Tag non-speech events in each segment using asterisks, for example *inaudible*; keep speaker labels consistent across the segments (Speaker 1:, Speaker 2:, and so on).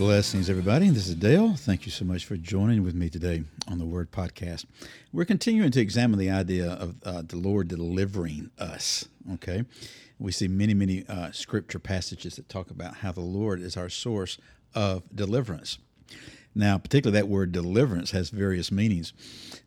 Speaker 1: Blessings, everybody. This is Dale. Thank you so much for joining with me today on the Word Podcast. We're continuing to examine the idea of uh, the Lord delivering us. Okay, we see many, many uh, scripture passages that talk about how the Lord is our source of deliverance. Now, particularly that word deliverance has various meanings.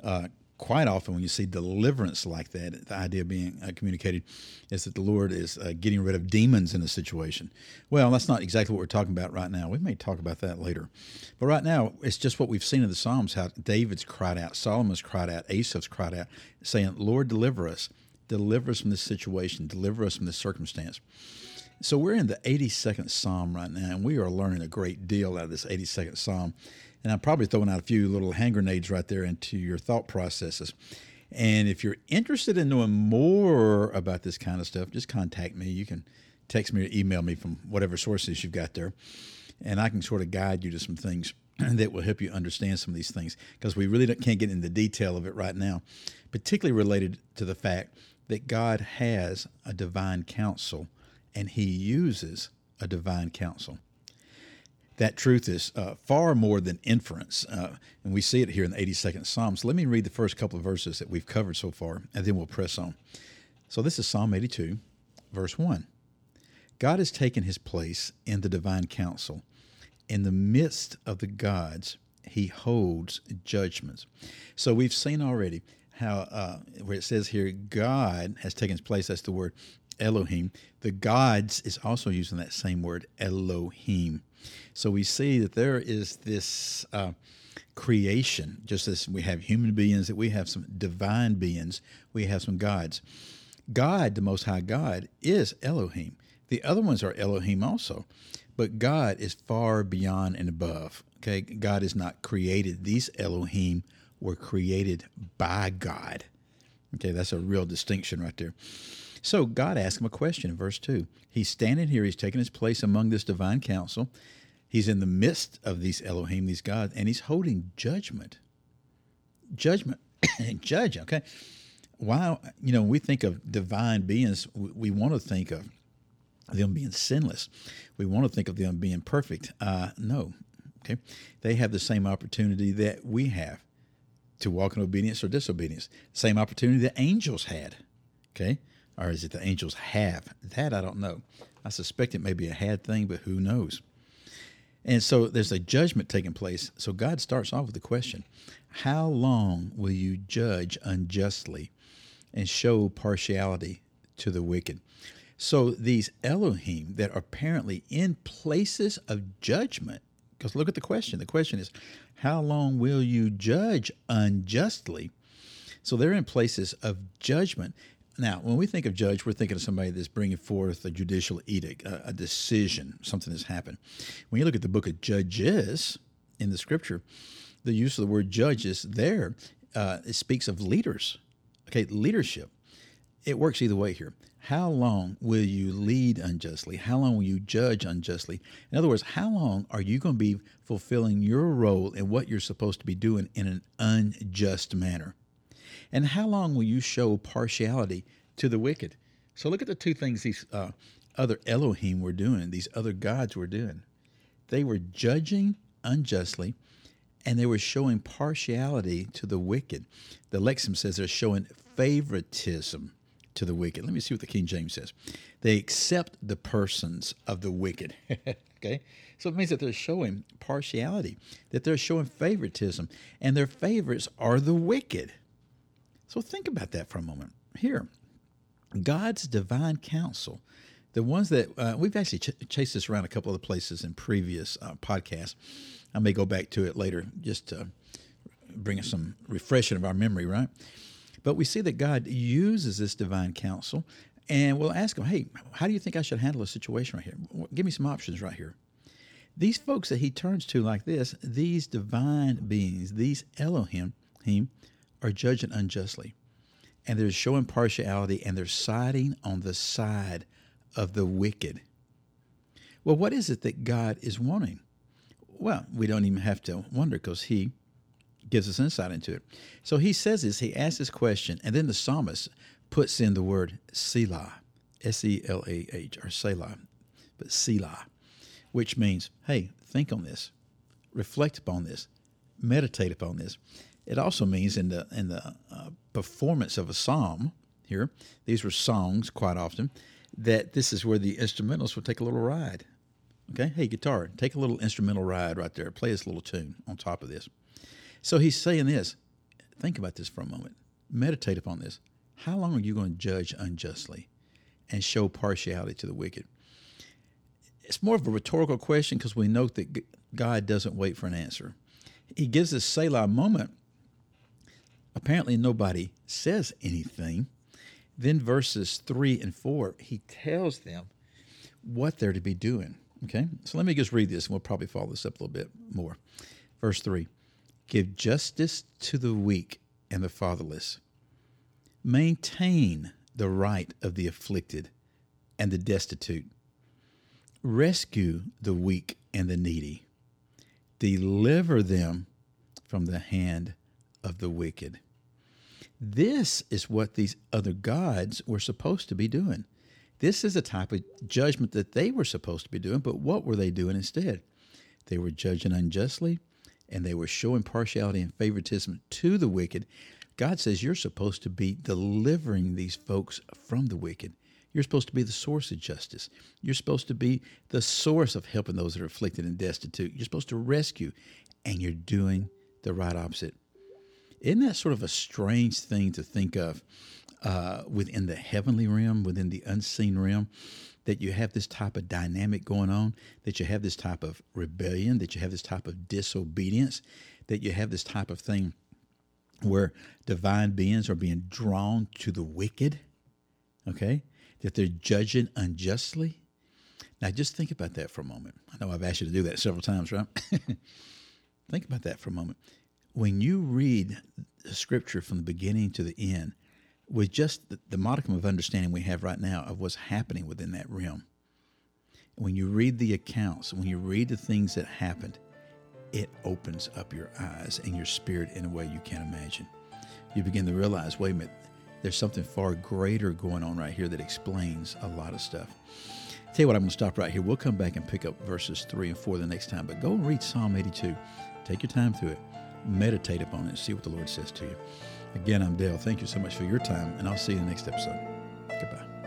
Speaker 1: Uh, quite often when you see deliverance like that, the idea being uh, communicated is that the Lord is uh, getting rid of demons in a situation. Well, that's not exactly what we're talking about right now. We may talk about that later. But right now, it's just what we've seen in the Psalms how David's cried out, Solomon's cried out, Asaph's cried out, saying, Lord, deliver us. Deliver us from this situation. Deliver us from this circumstance. So we're in the 82nd Psalm right now, and we are learning a great deal out of this 82nd Psalm. And I'm probably throwing out a few little hand grenades right there into your thought processes. And if you're interested in knowing more about this kind of stuff, just contact me. You can text me or email me from whatever sources you've got there. And I can sort of guide you to some things *clears throat* that will help you understand some of these things because we really can't get into the detail of it right now, particularly related to the fact that God has a divine council and he uses a divine council that truth is uh, far more than inference. Uh, and we see it here in the 82nd Psalm. So let me read the first couple of verses that we've covered so far, and then we'll press on. So this is Psalm 82, verse 1. God has taken his place in the divine council. In the midst of the gods, he holds judgments. So we've seen already how, uh, where it says here, God has taken his place, that's the word Elohim. The gods is also using that same word, Elohim. So we see that there is this uh, creation, just as we have human beings, that we have some divine beings, we have some gods. God, the Most High God, is Elohim. The other ones are Elohim also, but God is far beyond and above. Okay, God is not created. These Elohim were created by God. Okay, that's a real distinction right there. So God asked him a question in verse 2. He's standing here, he's taking his place among this divine council. He's in the midst of these Elohim, these gods, and he's holding judgment. Judgment. *coughs* Judge, okay? Why, you know, when we think of divine beings, we, want to think of them being sinless. We want to think of them being perfect. Uh, no, okay? They have the same opportunity that we have to walk in obedience or disobedience. Same opportunity that angels had, okay? Or is it the angels have? That I don't know. I suspect it may be a had thing, but who knows? And so there's a judgment taking place. So God starts off with the question How long will you judge unjustly and show partiality to the wicked? So these Elohim that are apparently in places of judgment, because look at the question. The question is, How long will you judge unjustly? So they're in places of judgment. Now, when we think of judge, we're thinking of somebody that's bringing forth a judicial edict, a, a decision, something has happened. When you look at the book of Judges in the scripture, the use of the word judges there, uh, it speaks of leaders. Okay, leadership. It works either way here. How long will you lead unjustly? How long will you judge unjustly? In other words, how long are you going to be fulfilling your role and what you're supposed to be doing in an unjust manner? And how long will you show partiality to the wicked? So look at the two things these uh, other Elohim were doing, these other gods were doing. They were judging unjustly and they were showing partiality to the wicked. The Lexham says they're showing favoritism to the wicked. Let me see what the King James says. They accept the persons of the wicked. *laughs* okay? So it means that they're showing partiality, that they're showing favoritism, and their favorites are the wicked. So think about that for a moment. Here, God's divine council, the ones that uh, we've actually ch- chased this around a couple of places in previous uh, podcasts. I may go back to it later just to bring us some refreshing of our memory, right? But we see that God uses this divine council, and we'll ask Him, hey, how do you think I should handle a situation right here? Give me some options right here. These folks that He turns to like this, these divine beings, these Elohim, him, are judging unjustly. And they're showing partiality and they're siding on the side of the wicked. Well, what is it that God is wanting? Well, we don't even have to wonder because He gives us insight into it. So He says this, He asks this question, and then the psalmist puts in the word Selah, S E L A H, or Selah, but Selah, which means, hey, think on this, reflect upon this, meditate upon this. It also means in the in the uh, performance of a psalm here, these were songs quite often, that this is where the instrumentals will take a little ride. Okay, hey guitar, take a little instrumental ride right there. Play this little tune on top of this. So he's saying this. Think about this for a moment. Meditate upon this. How long are you going to judge unjustly and show partiality to the wicked? It's more of a rhetorical question because we note that God doesn't wait for an answer. He gives this Selah moment. Apparently, nobody says anything. Then, verses 3 and 4, he tells them what they're to be doing. Okay, so let me just read this and we'll probably follow this up a little bit more. Verse 3 Give justice to the weak and the fatherless, maintain the right of the afflicted and the destitute, rescue the weak and the needy, deliver them from the hand of the wicked. This is what these other gods were supposed to be doing. This is a type of judgment that they were supposed to be doing, but what were they doing instead? They were judging unjustly and they were showing partiality and favoritism to the wicked. God says you're supposed to be delivering these folks from the wicked. You're supposed to be the source of justice. You're supposed to be the source of helping those that are afflicted and destitute. You're supposed to rescue, and you're doing the right opposite. Isn't that sort of a strange thing to think of uh, within the heavenly realm, within the unseen realm? That you have this type of dynamic going on, that you have this type of rebellion, that you have this type of disobedience, that you have this type of thing where divine beings are being drawn to the wicked, okay? That they're judging unjustly. Now, just think about that for a moment. I know I've asked you to do that several times, right? *laughs* think about that for a moment when you read scripture from the beginning to the end, with just the, the modicum of understanding we have right now of what's happening within that realm, when you read the accounts, when you read the things that happened, it opens up your eyes and your spirit in a way you can't imagine. You begin to realize, wait a minute, there's something far greater going on right here that explains a lot of stuff. tell you what, I'm going to stop right here. We'll come back and pick up verses 3 and 4 the next time, but go and read Psalm 82. Take your time through it meditate upon it, see what the Lord says to you. Again, I'm Dale. Thank you so much for your time, and I'll see you in the next episode. Goodbye.